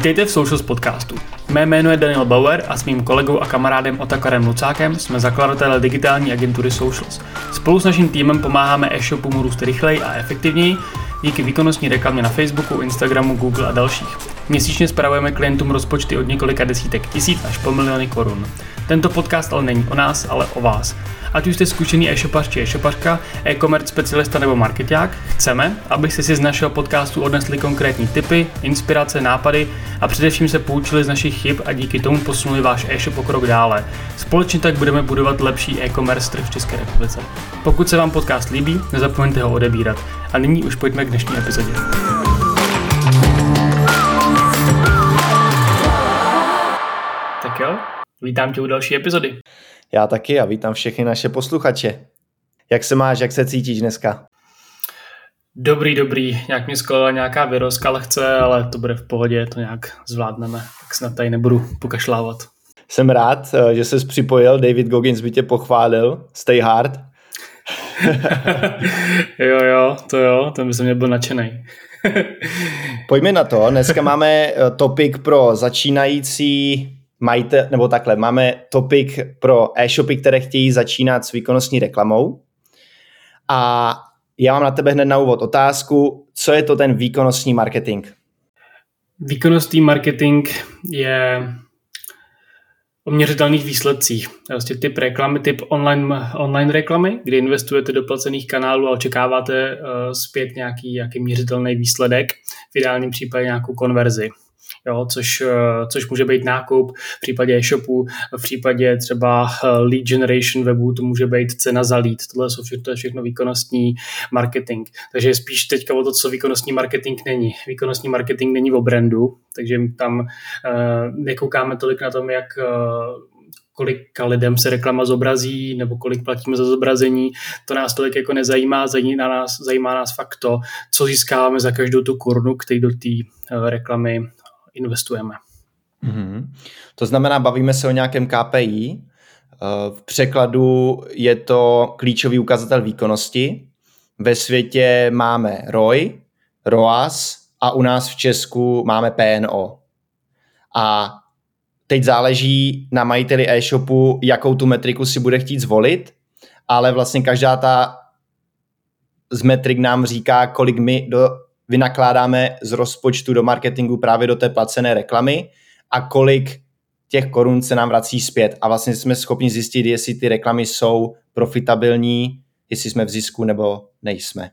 Vítejte v Socials podcastu. Mé jméno je Daniel Bauer a s mým kolegou a kamarádem Otakarem Lucákem jsme zakladatelé digitální agentury Socials. Spolu s naším týmem pomáháme e-shopům růst rychleji a efektivněji díky výkonnostní reklamě na Facebooku, Instagramu, Google a dalších. Měsíčně spravujeme klientům rozpočty od několika desítek tisíc až po miliony korun. Tento podcast ale není o nás, ale o vás. Ať už jste zkušený e-shopař či e-shopařka, e-commerce specialista nebo marketák, chceme, abyste si z našeho podcastu odnesli konkrétní tipy, inspirace, nápady a především se poučili z našich chyb a díky tomu posunuli váš e-shop o krok dále. Společně tak budeme budovat lepší e-commerce trh v České republice. Pokud se vám podcast líbí, nezapomeňte ho odebírat. A nyní už pojďme k dnešní epizodě. Vítám tě u další epizody. Já taky a vítám všechny naše posluchače. Jak se máš, jak se cítíš dneska? Dobrý, dobrý. Nějak mě skolila nějaká vyrozka lehce, ale to bude v pohodě, to nějak zvládneme. Tak snad tady nebudu pokašlávat. Jsem rád, eh, že jsi připojil. David Goggins by tě pochválil. Stay hard. jo, jo, to jo, ten by se mě byl nadšený. Pojďme na to. Dneska máme eh, topik pro začínající majte, nebo takhle, máme topik pro e-shopy, které chtějí začínat s výkonnostní reklamou. A já mám na tebe hned na úvod otázku, co je to ten výkonnostní marketing? Výkonnostní marketing je o měřitelných výsledcích. Vlastně typ reklamy, typ online, online reklamy, kdy investujete do placených kanálů a očekáváte uh, zpět nějaký, nějaký měřitelný výsledek, v ideálním případě nějakou konverzi jo, což, eh, což může být nákup v případě e-shopu, v případě třeba eh, lead generation webu, to může být cena za lead. Tohle jsou všechno, to je všechno výkonnostní marketing. Takže spíš teďka o to, co výkonnostní marketing není. Výkonnostní marketing není o brandu, takže tam uh, nekoukáme tolik na tom, jak kolika lidem se reklama zobrazí nebo kolik platíme za zobrazení, to nás tolik jako nezajímá, zajímá nás, zajímá nás fakt to, co získáváme za každou tu korunu, který do té reklamy investujeme. Mm-hmm. To znamená, bavíme se o nějakém KPI. Eh, v překladu je to klíčový ukazatel výkonnosti. Ve světě máme ROI, ROAS a u nás v Česku máme PNO. A teď záleží na majiteli e-shopu, jakou tu metriku si bude chtít zvolit, ale vlastně každá ta z metrik nám říká, kolik my do vynakládáme z rozpočtu do marketingu právě do té placené reklamy a kolik těch korun se nám vrací zpět. A vlastně jsme schopni zjistit, jestli ty reklamy jsou profitabilní, jestli jsme v zisku nebo nejsme.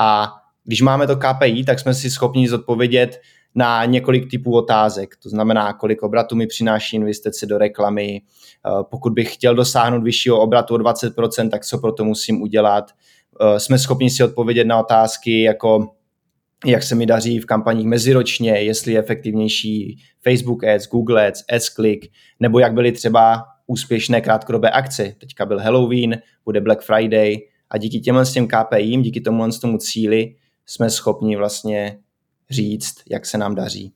A když máme to KPI, tak jsme si schopni zodpovědět na několik typů otázek. To znamená, kolik obratu mi přináší investice do reklamy. Eh, pokud bych chtěl dosáhnout vyššího obratu o 20%, tak co pro to musím udělat. Eh, jsme schopni si odpovědět na otázky jako jak se mi daří v kampaních meziročně, jestli je efektivnější Facebook Ads, Google Ads, AdsClick, nebo jak byly třeba úspěšné krátkodobé akce. Teďka byl Halloween, bude Black Friday a díky těmhle s těm KPIím, díky tomu tomu cíli jsme schopni vlastně říct, jak se nám daří.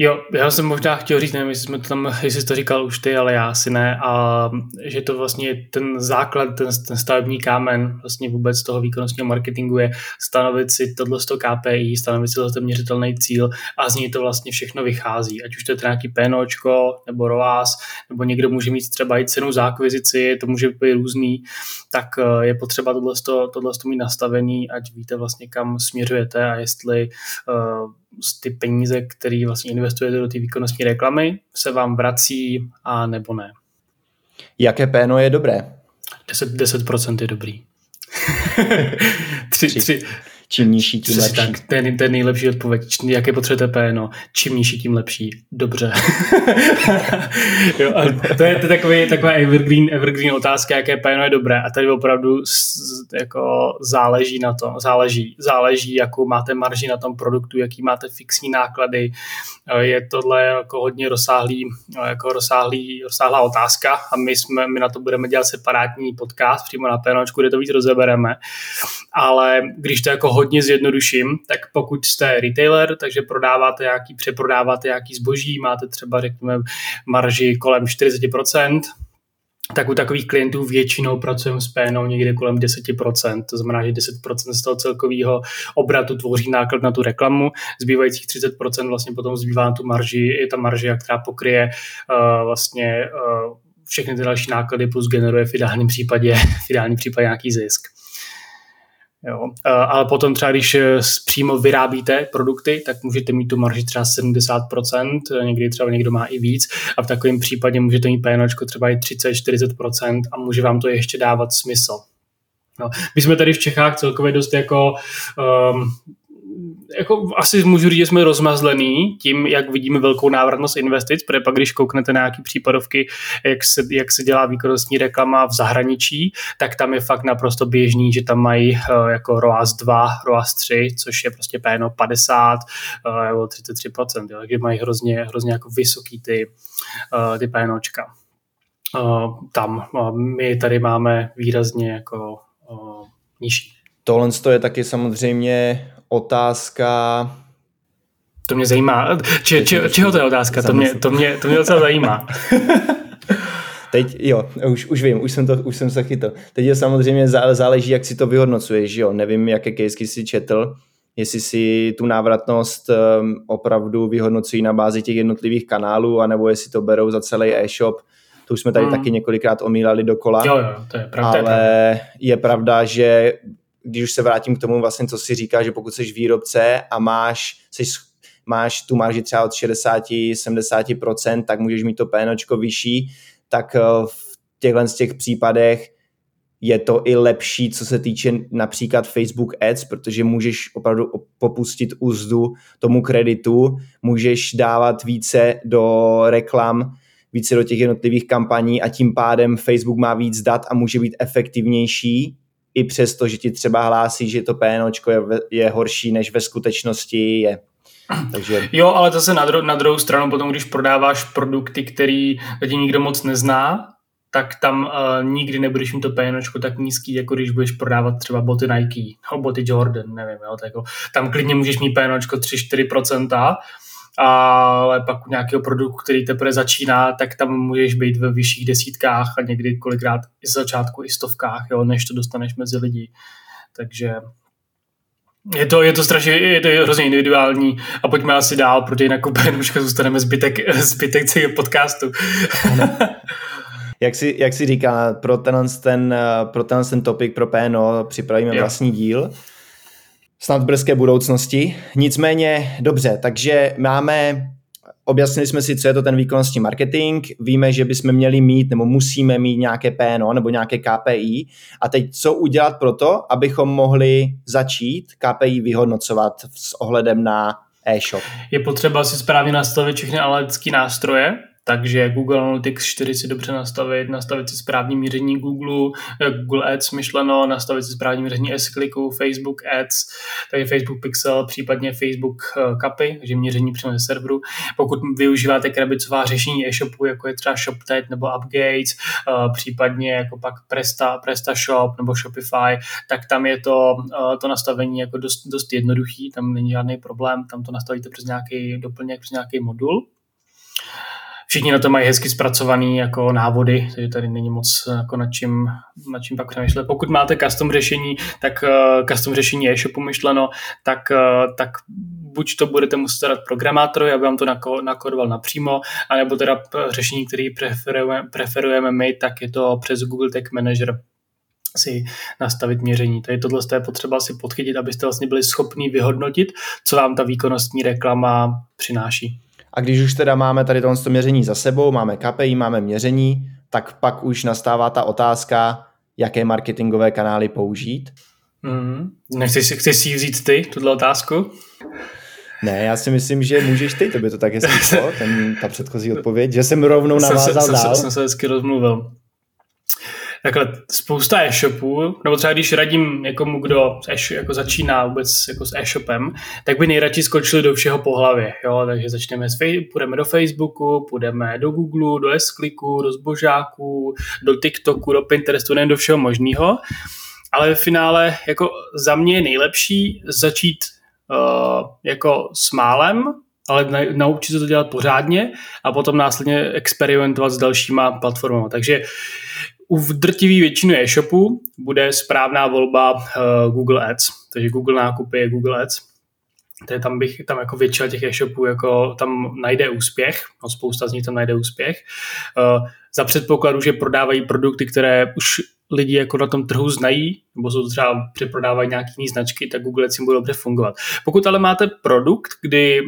Jo, já jsem možná chtěl říct, nevím, jestli, jsme to tam, jestli jsi to říkal už ty, ale já asi ne, a že to vlastně ten základ, ten, ten stavební kámen vlastně vůbec toho výkonnostního marketingu je stanovit si tohle KPI, stanovit si ten měřitelný cíl a z něj to vlastně všechno vychází. Ať už to je nějaký PNOčko nebo ROAS, nebo někdo může mít třeba i cenu za akvizici, to může být různý, tak eh, je potřeba tohle, tohle mít nastavený, ať víte vlastně kam směřujete a jestli uh, ty peníze, které vlastně investujete do té výkonnostní reklamy, se vám vrací a nebo ne. Jaké péno je dobré? 10%, 10% je dobrý. tři, tři, Čím nižší, tím lepší. Tak, to je, to je nejlepší odpověď. Jaké potřebujete PNO? Čím nižší, tím lepší. Dobře. jo, a to je, to takový, taková evergreen, evergreen otázka, jaké PNO je dobré. A tady opravdu jako záleží na tom. Záleží, záleží, jakou máte marži na tom produktu, jaký máte fixní náklady. Je tohle jako hodně rozsáhlý, jako rozsáhlý, rozsáhlá otázka a my, jsme, my na to budeme dělat separátní podcast přímo na PNOčku, kde to víc rozebereme. Ale když to jako hodně zjednoduším, tak pokud jste retailer, takže prodáváte nějaký, přeprodáváte nějaký zboží, máte třeba řekněme marži kolem 40%, tak u takových klientů většinou pracujeme s PNO někde kolem 10%, to znamená, že 10% z toho celkového obratu tvoří náklad na tu reklamu, zbývajících 30% vlastně potom zbývá na tu marži, je ta marže, která pokryje uh, vlastně uh, všechny ty další náklady plus generuje v ideálním případě, v ideálním případě nějaký zisk. Jo. Ale potom třeba, když eh, přímo vyrábíte produkty, tak můžete mít tu marži třeba 70%, někdy třeba někdo má i víc a v takovém případě můžete mít PNOčko třeba i 30-40% a může vám to ještě dávat smysl. No. My jsme tady v Čechách celkově dost jako um, jako asi můžu říct, že jsme rozmazlený tím, jak vidíme velkou návratnost investic, protože pak, když kouknete na nějaké případovky, jak se, jak se dělá výkonnostní reklama v zahraničí, tak tam je fakt naprosto běžný, že tam mají uh, jako ROAS 2, ROAS 3, což je prostě PNO 50 uh, nebo 33%, jo, takže mají hrozně, hrozně jako vysoký ty, uh, ty PNOčka. Tam my tady máme výrazně jako nižší. Tohle je taky samozřejmě otázka... To mě zajímá. Če, če, čeho to je otázka? To mě, to, mě, to mě docela zajímá. Teď jo, už, už vím, už jsem, to, už jsem se chytil. Teď je samozřejmě záleží, jak si to vyhodnocuješ, jo. Nevím, jaké kejsky si četl, jestli si tu návratnost um, opravdu vyhodnocují na bázi těch jednotlivých kanálů, anebo jestli to berou za celý e-shop. To už jsme tady hmm. taky několikrát omílali dokola. Jo, jo, to je pravda. Ale je pravda, že když už se vrátím k tomu, vlastně, co si říká, že pokud jsi výrobce a máš, jsi, máš tu marži třeba od 60-70%, tak můžeš mít to PNOčko vyšší, tak eh, v těchto z těch případech je to i lepší, co se týče například Facebook Ads, protože můžeš opravdu popustit úzdu tomu kreditu, můžeš dávat více do reklam, více do těch jednotlivých kampaní a tím pádem Facebook má víc dat a může být efektivnější i přesto, že ti třeba hlásí, že to PNOčko je, je horší, než ve skutečnosti je. Takže... Jo, ale zase na, dru- na druhou stranu potom, když prodáváš produkty, který ti nikdo moc nezná, tak tam uh, nikdy nebudeš mít to PNOčko tak nízký, jako když budeš prodávat třeba boty Nike nebo boty Jordan, nevím, jo, tak jako, tam klidně můžeš mít PNOčko 3-4%, ale pak u nějakého produktu, který teprve začíná, tak tam můžeš být ve vyšších desítkách a někdy kolikrát i z začátku i stovkách, jo, než to dostaneš mezi lidi. Takže je to, je to strašně, je to hrozně individuální a pojďme asi dál, protože jinak úplně zůstaneme zbytek, zbytek celého podcastu. jak, si, jak si říká, pro tenhle ten, pro tenhle ten topic, pro PNO připravíme jo. vlastní díl snad v brzké budoucnosti. Nicméně, dobře, takže máme, objasnili jsme si, co je to ten výkonnostní marketing, víme, že bychom měli mít nebo musíme mít nějaké PNO nebo nějaké KPI a teď co udělat pro to, abychom mohli začít KPI vyhodnocovat s ohledem na e-shop? Je potřeba si správně nastavit všechny analytické nástroje, takže Google Analytics 4 si dobře nastavit, nastavit si správní měření Google, eh, Google Ads myšleno, nastavit si správní měření S-kliku, Facebook Ads, takže Facebook Pixel, případně Facebook Capy, eh, takže měření přímo ze serveru. Pokud využíváte krabicová řešení e-shopu, jako je třeba ShopTet nebo Upgates, eh, případně jako pak Presta, Presta Shop nebo Shopify, tak tam je to, to nastavení jako dost, dost jednoduchý, tam není žádný problém, tam to nastavíte přes nějaký doplněk, přes nějaký modul všichni na to mají hezky zpracovaný jako návody, takže tady není moc jako nad čím, nad čím pak přemýšlet. Pokud máte custom řešení, tak uh, custom řešení e-shopu myšleno, tak, uh, tak buď to budete muset dát programátorovi, aby vám to nakodoval napřímo, anebo teda řešení, které preferujeme, preferujeme my, tak je to přes Google Tag Manager si nastavit měření. Tady tohle je potřeba si podchytit, abyste vlastně byli schopni vyhodnotit, co vám ta výkonnostní reklama přináší. A když už teda máme tady tohle měření za sebou, máme KPI, máme měření, tak pak už nastává ta otázka, jaké marketingové kanály použít. Mm. Nechceš si, chceš si vzít ty, tuhle otázku? Ne, já si myslím, že můžeš ty, to by to tak hezky ten, ta předchozí odpověď, že jsem rovnou navázal jsem, dál. Jsem, jsem se hezky rozmluvil takhle spousta e-shopů, nebo třeba když radím někomu, kdo jako začíná vůbec jako s e-shopem, tak by nejradši skočili do všeho po hlavě. Jo? Takže začneme s, půjdeme do Facebooku, půjdeme do Google, do s do Zbožáku, do TikToku, do Pinterestu, nejen do všeho možného. Ale v finále jako za mě je nejlepší začít uh, jako s málem ale naučit se to dělat pořádně a potom následně experimentovat s dalšíma platformami. Takže u drtivé většiny e-shopů bude správná volba uh, Google Ads, takže Google nákupy je Google Ads. je tam bych, tam jako většina těch e-shopů jako tam najde úspěch, no spousta z nich tam najde úspěch. Uh, za předpokladu, že prodávají produkty, které už lidi jako na tom trhu znají, nebo jsou to třeba přeprodávají nějaké jiné značky, tak Google Ads jim bude dobře fungovat. Pokud ale máte produkt, kdy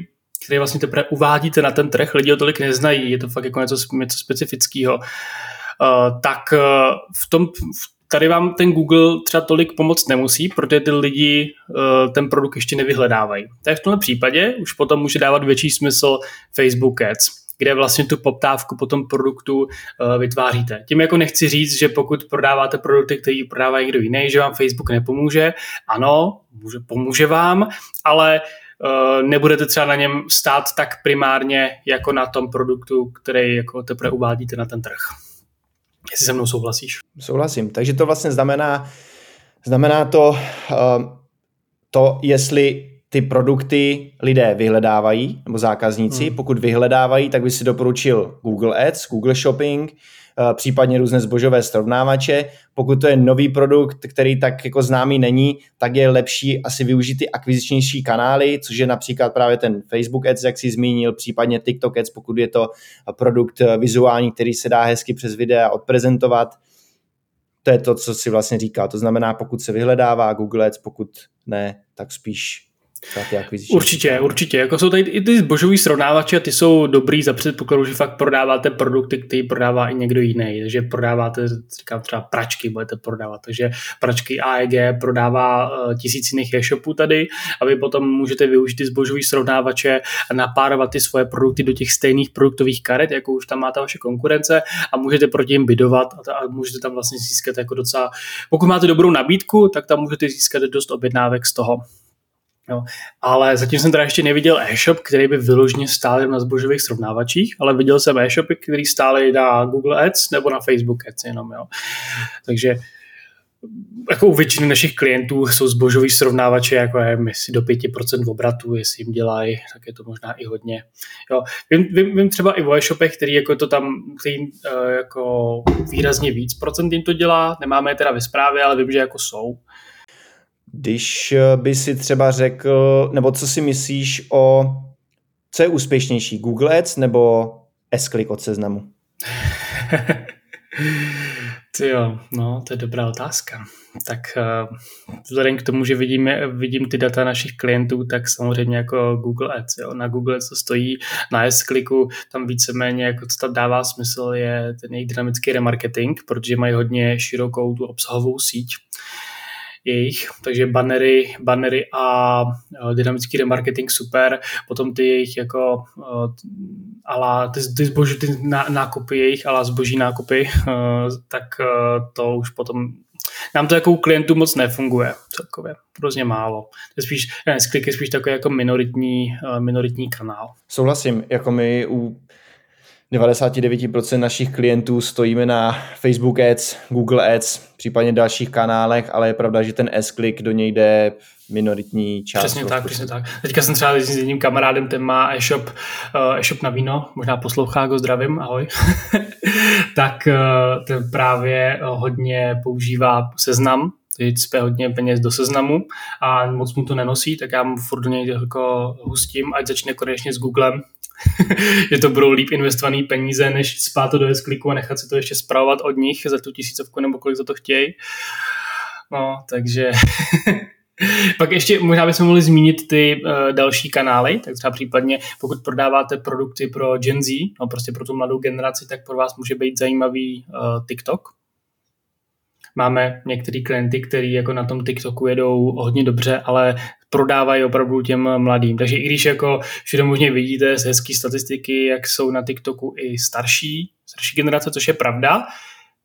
který vlastně teprve uvádíte na ten trh, lidi ho tolik neznají, je to fakt jako něco, něco specifického, tak uh, v tom, tady vám ten Google třeba tolik pomoct nemusí, protože ty lidi uh, ten produkt ještě nevyhledávají. Tak v tomhle případě už potom může dávat větší smysl Facebook Ads kde vlastně tu poptávku po tom produktu vytváříte. Tím jako nechci říct, že pokud prodáváte produkty, který prodává někdo jiný, že vám Facebook nepomůže. Ano, může, pomůže vám, ale nebudete třeba na něm stát tak primárně jako na tom produktu, který jako teprve uvádíte na ten trh. Jestli se mnou souhlasíš. Souhlasím. Takže to vlastně znamená, znamená to, uh, to, jestli ty produkty lidé vyhledávají, nebo zákazníci. Hmm. Pokud vyhledávají, tak by si doporučil Google Ads, Google Shopping, případně různé zbožové srovnávače. Pokud to je nový produkt, který tak jako známý není, tak je lepší asi využít ty akvizičnější kanály, což je například právě ten Facebook Ads, jak jsi zmínil, případně TikTok Ads, pokud je to produkt eh, vizuální, který se dá hezky přes videa odprezentovat. To je to, co si vlastně říká. To znamená, pokud se vyhledává Google Ads, pokud ne, tak spíš Určitě, určitě. Jako jsou tady i ty zbožový srovnávače, ty jsou dobrý za předpokladu, že fakt prodáváte produkty, který prodává i někdo jiný. Takže prodáváte, říkám třeba pračky, budete prodávat. Takže pračky AEG prodává uh, tisíc jiných e-shopů tady a vy potom můžete využít ty zbožový srovnávače a napárovat ty svoje produkty do těch stejných produktových karet, jako už tam má ta vaše konkurence a můžete proti jim bydovat a, a můžete tam vlastně získat jako docela, pokud máte dobrou nabídku, tak tam můžete získat dost objednávek z toho. Jo. Ale zatím jsem teda ještě neviděl e-shop, který by vyloženě stál na zbožových srovnávačích, ale viděl jsem e-shopy, který stály na Google Ads nebo na Facebook Ads jenom. Jo. Takže jako u většiny našich klientů jsou zbožový srovnávače, jako je jestli do 5% obratu, jestli jim dělají, tak je to možná i hodně. Jo. Vím, vím, vím třeba i o e-shopech, který jako to tam, který uh, jako výrazně víc procent jim to dělá, nemáme je teda ve zprávě, ale vím, že jako jsou. Když eh, by si třeba řekl, nebo co si myslíš o, co je úspěšnější, Google Ads nebo S-Click od seznamu? Ty jo, no, to je dobrá otázka. Tak uh, vzhledem k tomu, že vidíme, vidím ty data našich klientů, tak samozřejmě jako Google Ads. Jo. Na Google Ads to stojí, na S-Clicku tam víceméně, jako co tam dává smysl, je ten jejich dynamický remarketing, protože mají hodně širokou tu obsahovou síť jejich, takže bannery, bannery a dynamický remarketing super, potom ty jejich jako ala, ty, ty zboží, ty nákupy jejich, ale zboží nákupy, tak to už potom nám to jako u klientů moc nefunguje celkově, hrozně málo. To je spíš, ne, je spíš takový jako minoritní, minoritní kanál. Souhlasím, jako my u 99% našich klientů stojíme na Facebook Ads, Google Ads, případně dalších kanálech, ale je pravda, že ten S-Click do něj jde minoritní část. Přesně tak, přesně tak. Teďka jsem třeba s jedním kamarádem, ten má e-shop, uh, e-shop na víno, možná poslouchá, go zdravím, ahoj. tak uh, ten právě hodně používá seznam, teď spě hodně peněz do seznamu a moc mu to nenosí, tak já mu furt do něj jako hustím, ať začne konečně s Googlem, že to budou líp investované peníze, než spát to do s a nechat si to ještě zpravovat od nich za tu tisícovku nebo kolik za to chtějí. No, takže Pak ještě možná bychom mohli zmínit ty uh, další kanály, tak třeba případně pokud prodáváte produkty pro Gen Z, no prostě pro tu mladou generaci, tak pro vás může být zajímavý uh, TikTok. Máme některý klienty, kteří jako na tom TikToku jedou hodně dobře, ale prodávají opravdu těm mladým. Takže i když jako všude možně vidíte z hezké statistiky, jak jsou na TikToku i starší, starší generace, což je pravda,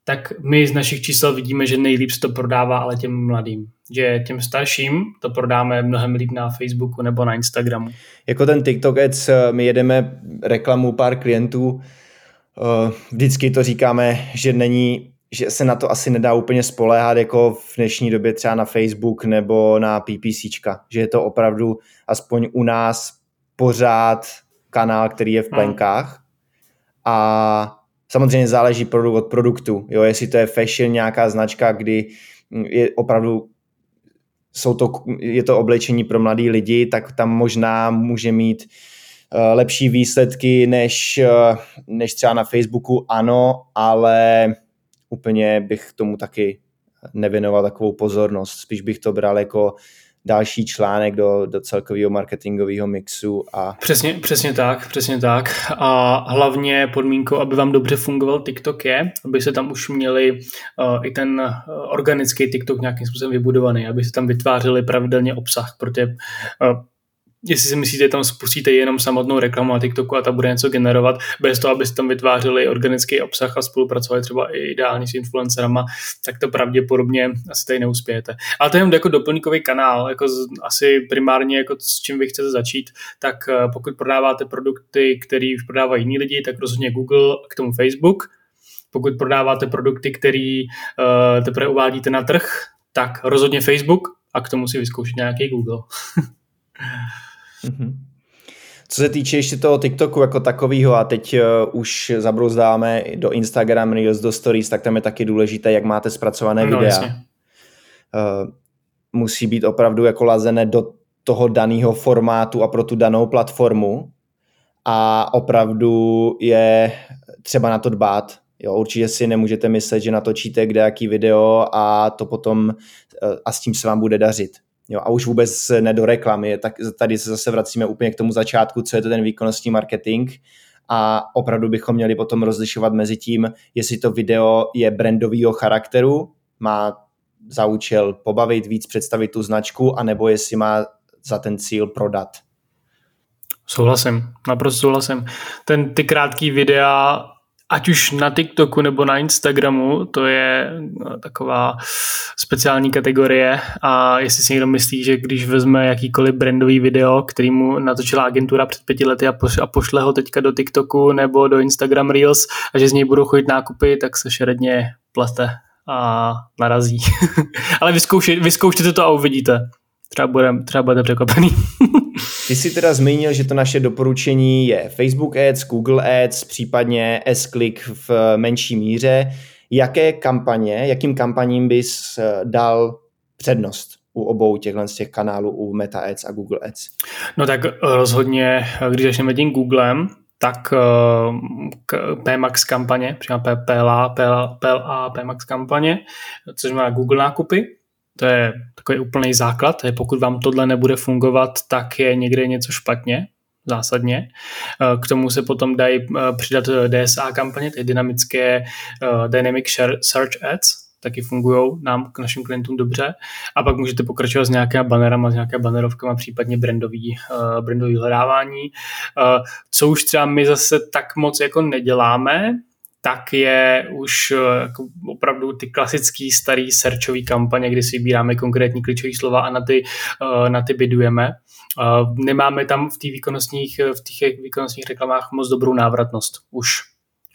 tak my z našich čísel vidíme, že nejlíp se to prodává ale těm mladým. Že těm starším to prodáme mnohem líp na Facebooku nebo na Instagramu. Jako ten TikTok ads, my jedeme reklamu pár klientů, eh, vždycky to říkáme, že není že se na to asi nedá úplně spoléhat jako v dnešní době třeba na Facebook nebo na PPCčka, že je to opravdu aspoň u nás pořád kanál, který je v hmm. plenkách. A samozřejmě záleží produkt od produktu. Jo, jestli to je fashion, nějaká značka, kdy je opravdu jsou to, je to oblečení pro mladý lidi, tak tam možná může mít uh, lepší výsledky než, uh, než třeba na Facebooku, ano, ale úplně bych tomu taky nevěnoval takovou pozornost. Spíš bych to bral jako další článek do, do celkového marketingového mixu. A... Přesně, přesně tak, přesně tak. A hlavně podmínkou, aby vám dobře fungoval TikTok je, aby se tam už měli uh, i ten uh, organický TikTok nějakým způsobem vybudovaný, aby se tam vytvářeli pravidelně obsah, protože uh, jestli si myslíte, že tam spustíte jenom samotnou reklamu na TikToku a ta bude něco generovat, bez toho, abyste tam vytvářeli organický obsah a spolupracovali třeba i ideálně s influencerama, tak to pravděpodobně asi tady neuspějete. Ale to je jenom jako doplňkový kanál, jako z, asi primárně jako s čím vy chcete začít, tak eh, pokud prodáváte produkty, které už prodávají jiní lidi, tak rozhodně Google, k tomu Facebook. Pokud prodáváte produkty, které uh, teprve uvádíte na trh, tak rozhodně Facebook a k tomu si vyzkoušet nějaký Google. Mm-hmm. Co se týče ještě toho TikToku jako takového a teď uh, už zabrouzdáme do Instagram Reels, do Stories, tak tam je taky důležité, jak máte zpracované no, videa. Uh, musí být opravdu jako lazené do toho daného formátu a pro tu danou platformu a opravdu je třeba na to dbát. Jo, určitě si nemůžete myslet, že natočíte kde jaký video a to potom eh, a s tím se vám bude dařit. Jo, a už vůbec ne do reklamy, tak tady se zase vracíme úplně k tomu začátku, co je to ten výkonnostní marketing a opravdu bychom měli potom rozlišovat mezi tím, jestli to video je brandového charakteru, má za účel pobavit, víc představit tu značku, anebo jestli má za ten cíl prodat. Souhlasím, naprosto souhlasím. Ten, ty krátký videa ať už na TikToku nebo na Instagramu, to je no, taková speciální kategorie a jestli si někdo myslí, že když vezme jakýkoliv brandový video, který mu natočila agentura před pěti lety a pošle ho teďka do TikToku nebo do Instagram Reels a že z něj budou chodit nákupy, tak se šeredně plete a narazí. Ale vyzkoušejte, to a uvidíte. Třeba, budem, třeba budete překvapený. Ty jsi teda zmínil, že to naše doporučení je Facebook Ads, Google Ads, případně S-Click v menší míře. Jaké kampaně, jakým kampaním bys eh, dal přednost u obou těchto z těch kanálů, u Meta Ads a Google Ads? No tak rozhodně, když začneme tím Googlem, tak eh, PMAX kampaně, přímo PLA, PLA, PLA, PMAX kampaně, což má Google nákupy, to je takový úplný základ. Je, pokud vám tohle nebude fungovat, tak je někde něco špatně, zásadně. Eh, k tomu se potom dají eh, přidat DSA kampaně, ty dynamické Dynamic Search Ads, taky fungují nám, k našim klientům dobře. A pak můžete pokračovat s nějakými banerama, s nějakými banerovkama, případně brandový, uh, brandový hledávání. Uh, co už třeba my zase tak moc jako neděláme, tak je už eh, jako opravdu ty klasický starý searchový kampaně, kdy si vybíráme konkrétní klíčové slova a na ty, eh, na ty bidujeme. Eh, nemáme tam v těch výkonnostních, v těch výkonnostních reklamách moc dobrou návratnost už.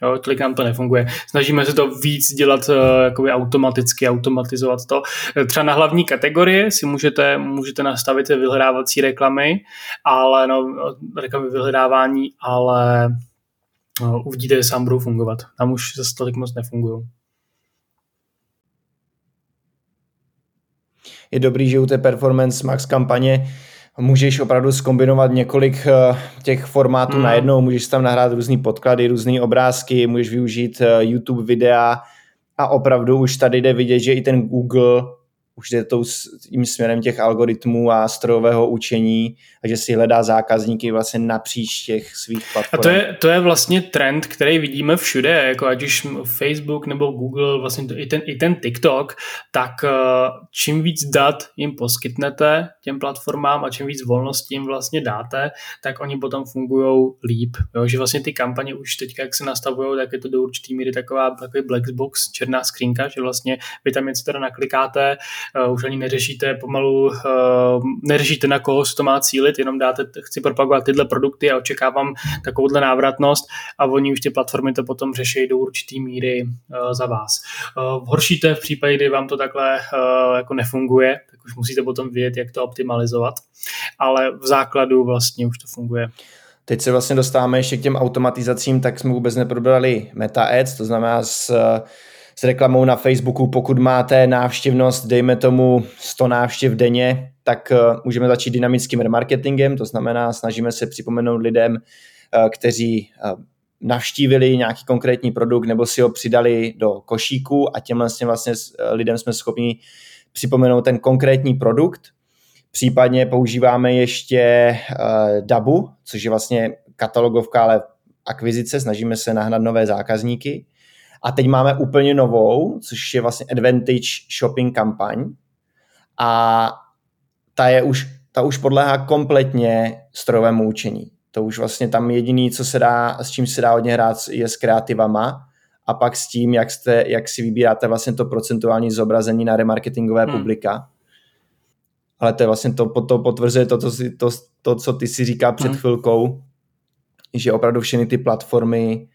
Jo, tolik nám to nefunguje. Snažíme se to víc dělat jakoby automaticky, automatizovat to. Třeba na hlavní kategorie si můžete, můžete nastavit vyhledávací reklamy, ale no, reklamy vyhledávání, ale uvidíte, že sám budou fungovat. Tam už zase tolik moc nefungují. Je dobrý, že u té Performance Max kampaně můžeš opravdu skombinovat několik eh, těch formátů mm. najednou, můžeš tam nahrát různé podklady, různé obrázky, můžeš využít eh, YouTube videa a opravdu už tady jde vidět, že i ten Google už jde tou, tím směrem těch algoritmů a strojového učení a že si hledá zákazníky vlastně napříč těch svých platform. A to je, to je vlastně trend, který vidíme všude, jako ať už Facebook nebo Google, vlastně to, i, ten, i ten TikTok, tak eh, čím víc dat jim poskytnete těm platformám a čím víc volnosti jim vlastně dáte, tak oni potom fungují líp. Jo? Že vlastně ty kampaně už teď, jak se nastavují, tak je to do určitý míry taková takový black box, černá skřínka, že vlastně vy tam něco teda naklikáte, už ani neřešíte pomalu, uh, neřešíte na koho se to má cílit, jenom dáte, chci propagovat tyhle produkty a očekávám takovouhle návratnost a oni už ty platformy to potom řeší do určitý míry uh, za vás. Uh, horšíte v případě, kdy vám to takhle jako nefunguje, už musíte potom vědět, jak to optimalizovat, ale v základu vlastně už to funguje. Teď se vlastně dostáváme ještě k těm automatizacím, tak jsme vůbec neprobrali Meta Ads, to znamená s, s reklamou na Facebooku, pokud máte návštěvnost, dejme tomu 100 návštěv denně, tak uh, můžeme začít dynamickým remarketingem, to znamená, snažíme se připomenout lidem, uh, kteří uh, navštívili nějaký konkrétní produkt nebo si ho přidali do košíku a těm vlastně, lidem jsme schopni připomenout ten konkrétní produkt. Případně používáme ještě Dabu, což je vlastně katalogovka, ale akvizice, snažíme se nahnat nové zákazníky. A teď máme úplně novou, což je vlastně Advantage Shopping kampaň. A ta je už, ta už podléhá kompletně strojovému učení. To už vlastně tam jediný, co se dá, s čím se dá hodně hrát, je s kreativama a pak s tím, jak, jste, jak si vybíráte vlastně to procentuální zobrazení na remarketingové hmm. publika. Ale to je vlastně to, to potvrzuje to, to, to, to, co ty si říkal před hmm. chvilkou, že opravdu všechny ty platformy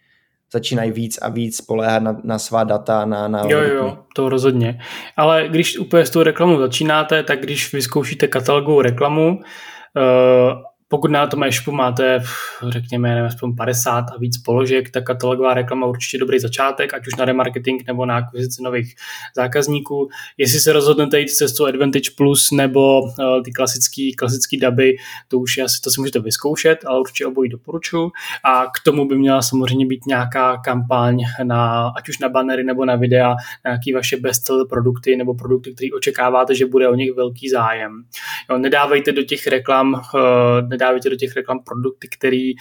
začínají víc a víc spoléhat na, na svá data, na, na Jo, jo, to rozhodně. Ale když úplně s tou reklamou začínáte, tak když vyzkoušíte katalogovou reklamu, uh, pokud na tom e-shopu máte, řekněme, nevím, aspoň 50 a víc položek, tak katalogová reklama určitě dobrý začátek, ať už na remarketing nebo na akvizici nových zákazníků. Jestli se rozhodnete jít cestou Advantage Plus nebo uh, ty klasický, klasický duby, to už je asi, to si můžete vyzkoušet, ale určitě obojí doporučuji. A k tomu by měla samozřejmě být nějaká kampaň na, ať už na bannery nebo na videa, na nějaký vaše best produkty nebo produkty, které očekáváte, že bude o nich velký zájem. Jo, nedávejte do těch reklam uh, nedávajte do těch reklam produkty, které eh,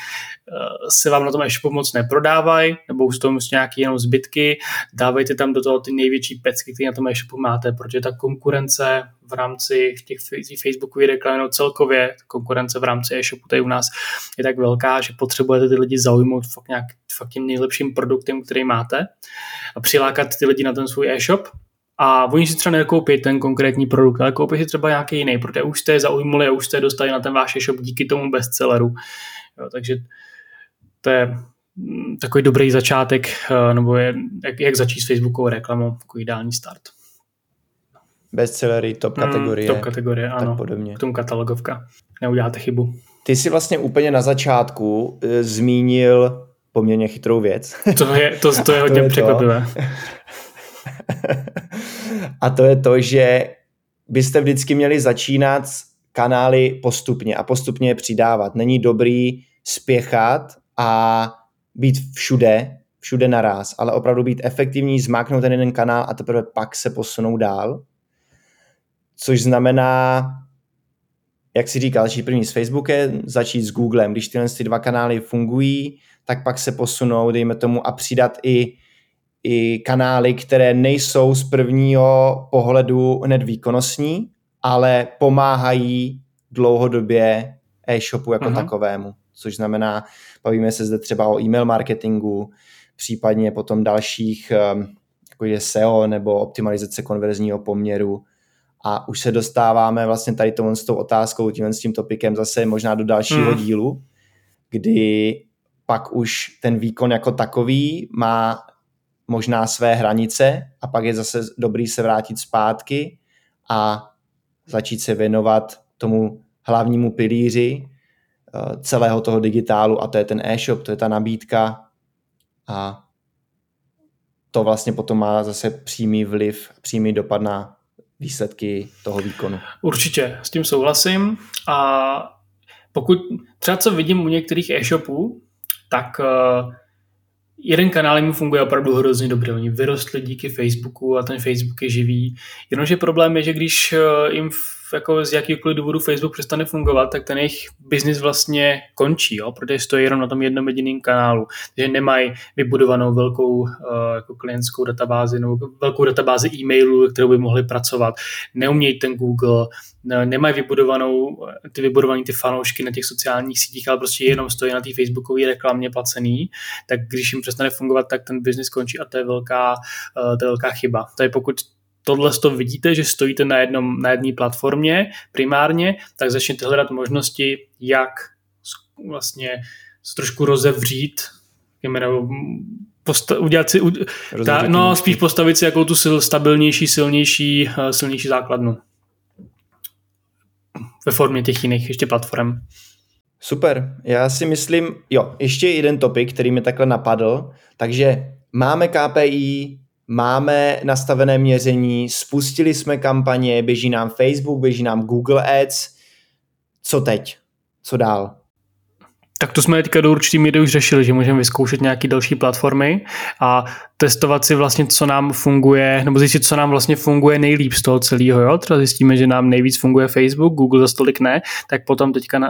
se vám na tom e-shopu moc neprodávají, nebo už to nějaké jenom zbytky, dávejte tam do toho ty největší pecky, které na tom e-shopu máte, protože ta konkurence v rámci těch Facebookových reklam, no celkově konkurence v rámci e-shopu tady u nás je tak velká, že potřebujete ty lidi zaujmout fakt, nějak, fakt tím nejlepším produktem, který máte a přilákat ty lidi na ten svůj e-shop a oni si třeba nekoupí ten konkrétní produkt, ale koupí si třeba nějaký jiný, protože už jste je zaujmuli a už jste je dostali na ten váš e-shop díky tomu bestselleru. Jo, takže to je mm, takový dobrý začátek, eh, nebo je, jak, jak začít s Facebookovou reklamou, jako ideální start. Bestsellery, top hmm, kategorie. Mm, top kategorie, ano. Tak podobně. K tomu katalogovka. Neuděláte chybu. Ty jsi vlastně úplně na začátku e, zmínil poměrně chytrou věc. To je, to, to je hodně to překvapivé. a to je to, že byste vždycky měli začínat kanály postupně a postupně je přidávat. Není dobrý spěchat a být všude, všude naraz, ale opravdu být efektivní, zmáknout ten jeden kanál a teprve pak se posunou dál. Což znamená, jak si říkal, začít první s Facebookem, začít s Googlem. Když tyhle ty dva kanály fungují, tak pak se posunou, dejme tomu, a přidat i i kanály, které nejsou z prvního pohledu hned výkonnostní, ale pomáhají dlouhodobě e-shopu jako uh-huh. takovému. Což znamená, bavíme se zde třeba o e-mail marketingu, případně potom dalších, um, jako je SEO nebo optimalizace konverzního poměru. A už se dostáváme vlastně tady tomu s tou otázkou, tím s tím topikem zase možná do dalšího hmm. dílu, kdy pak už ten výkon jako takový má možná své hranice a pak je zase dobrý se vrátit zpátky a začít se věnovat tomu hlavnímu pilíři eh, celého toho digitálu a to je ten e-shop, to je ta nabídka a to vlastně potom má zase přímý vliv, přímý dopad na výsledky toho výkonu. Určitě, s tím souhlasím a pokud třeba co vidím u některých e-shopů, tak uh, jeden kanál jim funguje opravdu hrozně dobře. Oni vyrostli díky Facebooku a ten Facebook je živý. Jenomže problém je, že když eh, jim jako z jakýkoliv důvodu Facebook přestane fungovat, tak ten jejich biznis vlastně končí, jo? protože stojí jenom na tom jednom jediném kanálu. Takže nemají vybudovanou velkou uh, jako klientskou databázi nebo velkou databázi e-mailů, kterou by mohli pracovat. Neumějí ten Google, nemají vybudovanou, ty vybudované ty fanoušky na těch sociálních sítích, ale prostě jenom stojí na té facebookové reklamě placený, tak když jim přestane fungovat, tak ten biznis končí a to je velká, uh, to je velká chyba. To je pokud tohle to vidíte, že stojíte na, jednom, na jedné platformě primárně, tak začněte hledat možnosti, jak vlastně se trošku rozevřít, nebo posta- udělat si, ta, no spíš postavit si jakou tu sil, stabilnější, silnější, eh, silnější základnu. Ve formě těch jiných ještě platform. Super, já si myslím, jo, ještě jeden topik, který mi takhle napadl, takže máme KPI, máme nastavené měření, spustili jsme kampaně, běží nám Facebook, běží nám Google Ads, co teď? Co dál? Tak to jsme teďka do určitý míry už řešili, že můžeme vyzkoušet nějaké další platformy a testovat si vlastně, co nám funguje, nebo zjistit, co nám vlastně funguje nejlíp z toho celého. Jo? Třeba zjistíme, že nám nejvíc funguje Facebook, Google za stolik ne, tak potom teďka uh,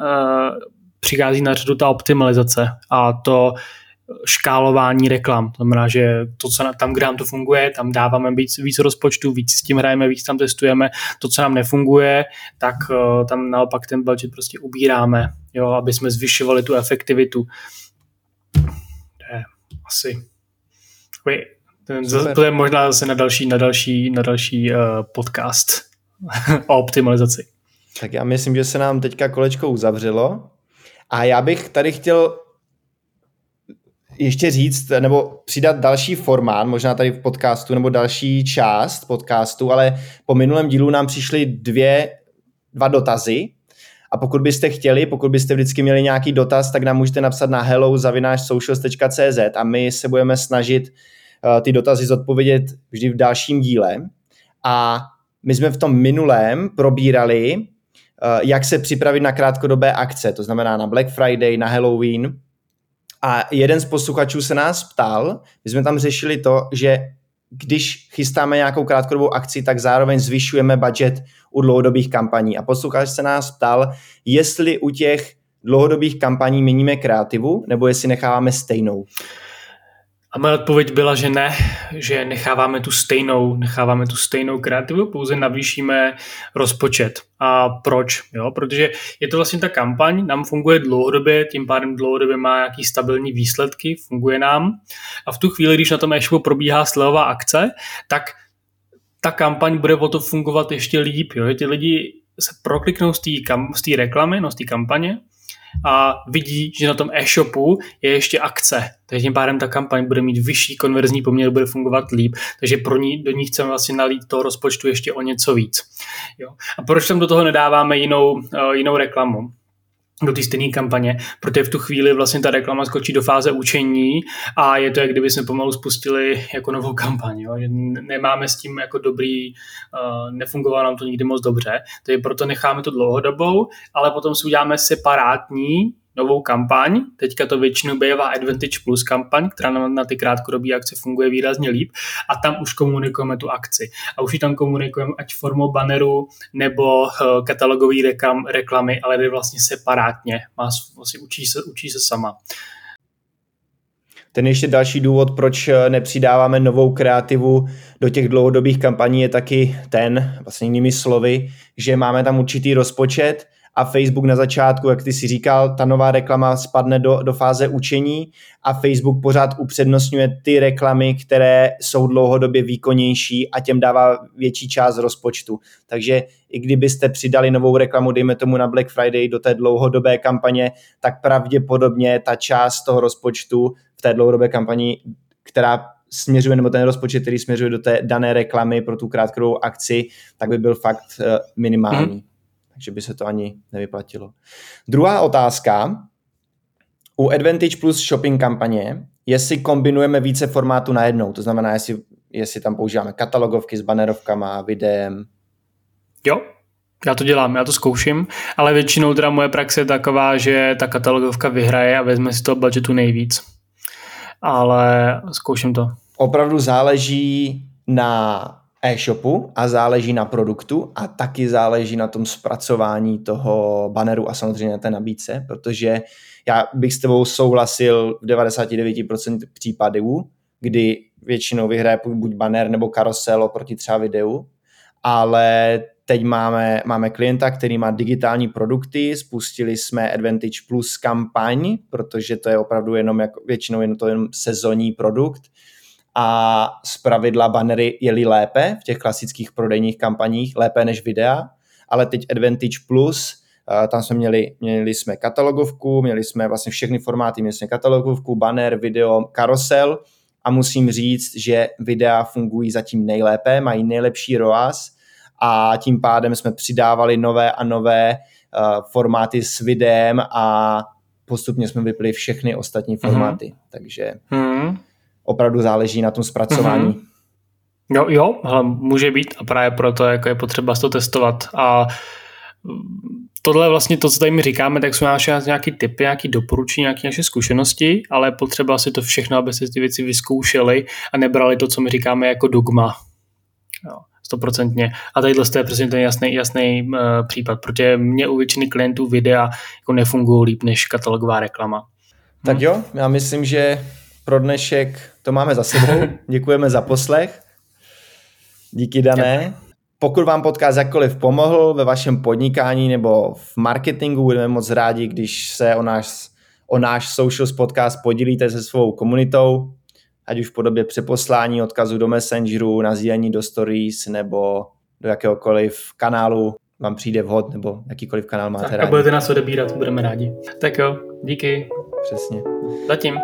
přichází na řadu ta optimalizace a to škálování reklam. To znamená, že to, co tam, kde nám to funguje, tam dáváme víc, víc rozpočtu, víc s tím hrajeme, víc tam testujeme. To, co nám nefunguje, tak uh, tam naopak ten budget prostě ubíráme, jo, aby jsme zvyšovali tu efektivitu. To je asi ten, to je možná zase na další, na další, na další uh, podcast o optimalizaci. Tak já myslím, že se nám teďka kolečko uzavřelo a já bych tady chtěl ještě říct, nebo přidat další formát, možná tady v podcastu, nebo další část podcastu, ale po minulém dílu nám přišly dvě, dva dotazy, a pokud byste chtěli, pokud byste vždycky měli nějaký dotaz, tak nám můžete napsat na hello.socials.cz a my se budeme snažit uh, ty dotazy zodpovědět vždy v dalším díle. A my jsme v tom minulém probírali, uh, jak se připravit na krátkodobé akce, to znamená na Black Friday, na Halloween, a jeden z posluchačů se nás ptal, my jsme tam řešili to, že když chystáme nějakou krátkodobou akci, tak zároveň zvyšujeme budget u dlouhodobých kampaní. A posluchač se nás ptal, jestli u těch dlouhodobých kampaní měníme kreativu, nebo jestli necháváme stejnou. A moje odpověď byla, že ne, že necháváme tu stejnou, necháváme tu stejnou kreativu, pouze navýšíme rozpočet. A proč? Jo, protože je to vlastně ta kampaň, nám funguje dlouhodobě, tím pádem dlouhodobě má nějaký stabilní výsledky, funguje nám. A v tu chvíli, když na tom e probíhá slevová akce, tak ta kampaň bude o to fungovat ještě líp. Jo? Ty lidi se prokliknou z té reklamy, no z té kampaně, a vidí, že na tom e-shopu je ještě akce. Takže tím pádem ta kampaň bude mít vyšší konverzní poměr, bude fungovat líp. Takže pro ní, do ní chceme vlastně nalít toho rozpočtu ještě o něco víc. Jo. A proč tam do toho nedáváme jinou, uh, jinou reklamu? Do té stejné kampaně, protože v tu chvíli vlastně ta reklama skočí do fáze učení a je to, jak kdyby jsme pomalu spustili jako novou kampaň. Jo? Nemáme s tím jako dobrý, uh, nefungovalo nám to nikdy moc dobře, takže proto necháme to dlouhodobou, ale potom si uděláme separátní novou kampaň. Teďka to většinou bývá Advantage Plus kampaň, která na, na ty krátkodobé akce funguje výrazně líp a tam už komunikujeme tu akci. A už ji tam komunikujeme ať formou banneru nebo uh, katalogový reklam, reklamy, ale jde vlastně separátně. Má, vlastně učí se, učí se sama. Ten ještě další důvod, proč eh, nepřidáváme novou kreativu do těch dlouhodobých kampaní je taky ten, vlastně jinými slovy, že máme tam určitý rozpočet, a Facebook na začátku, jak ty si říkal, ta nová reklama spadne do, do fáze učení a Facebook pořád upřednostňuje ty reklamy, které jsou dlouhodobě výkonnější a těm dává větší část rozpočtu. Takže i kdybyste přidali novou reklamu, dejme tomu na Black Friday do té dlouhodobé kampaně, tak pravděpodobně ta část toho rozpočtu v té dlouhodobé kampani, která směřuje, nebo ten rozpočet, který směřuje do té dané reklamy pro tu krátkodobou akci, tak by byl fakt eh, minimální. Hmm takže by se to ani nevyplatilo. Druhá otázka. U Advantage Plus shopping kampaně, jestli kombinujeme více formátů najednou, to znamená, jestli, jestli tam používáme katalogovky s banerovkama, videem. Jo, já to dělám, já to zkouším, ale většinou teda moje praxe je taková, že ta katalogovka vyhraje a vezme si toho budgetu nejvíc. Ale zkouším to. Opravdu záleží na e-shopu a záleží na produktu a taky záleží na tom zpracování toho banneru a samozřejmě na té nabídce, protože já bych s tebou souhlasil v 99% případů, kdy většinou vyhraje buď banner nebo karosel oproti třeba videu, ale teď máme, máme klienta, který má digitální produkty, spustili jsme Advantage Plus kampaň, protože to je opravdu jenom jako, většinou jen to jenom sezónní produkt, a z pravidla bannery jeli lépe v těch klasických prodejních kampaních, lépe než videa, ale teď Advantage Plus, eh, tam jsme měli, měli jsme katalogovku, měli jsme vlastně všechny formáty, měli jsme katalogovku, banner, video, karosel a musím říct, že videa fungují zatím nejlépe, mají nejlepší ROAS a tím pádem jsme přidávali nové a nové formáty s videem a postupně jsme vypli všechny ostatní mhm. formáty. Mm-hmm. Takže mm-hmm. Opravdu záleží na tom zpracování. Mm-hmm. Jo, jo, ale může být a právě proto jako je potřeba to testovat a tohle vlastně to, co tady my říkáme, tak jsou naše nějaké typy, nějaké doporučení, nějaké naše zkušenosti, ale potřeba si to všechno, aby si ty věci vyzkoušeli a nebrali to, co my říkáme jako dogma. Jo, stoprocentně. A tadyhle je přesně ten jasný, jasný uh, případ, protože mě u většiny klientů videa jako nefungují líp než katalogová reklama. Tak jo, já myslím, že pro dnešek to máme za sebou. Děkujeme za poslech. Díky, Dané. Pokud vám podcast jakkoliv pomohl ve vašem podnikání nebo v marketingu, budeme moc rádi, když se o náš, o náš Socials podcast podílíte se svou komunitou, ať už v podobě přeposlání odkazu do Messengeru, nazdílení do stories nebo do jakéhokoliv kanálu vám přijde vhod, nebo jakýkoliv kanál máte tak, rádi. A budete nás odebírat, budeme rádi. Tak jo, díky. Přesně. Zatím.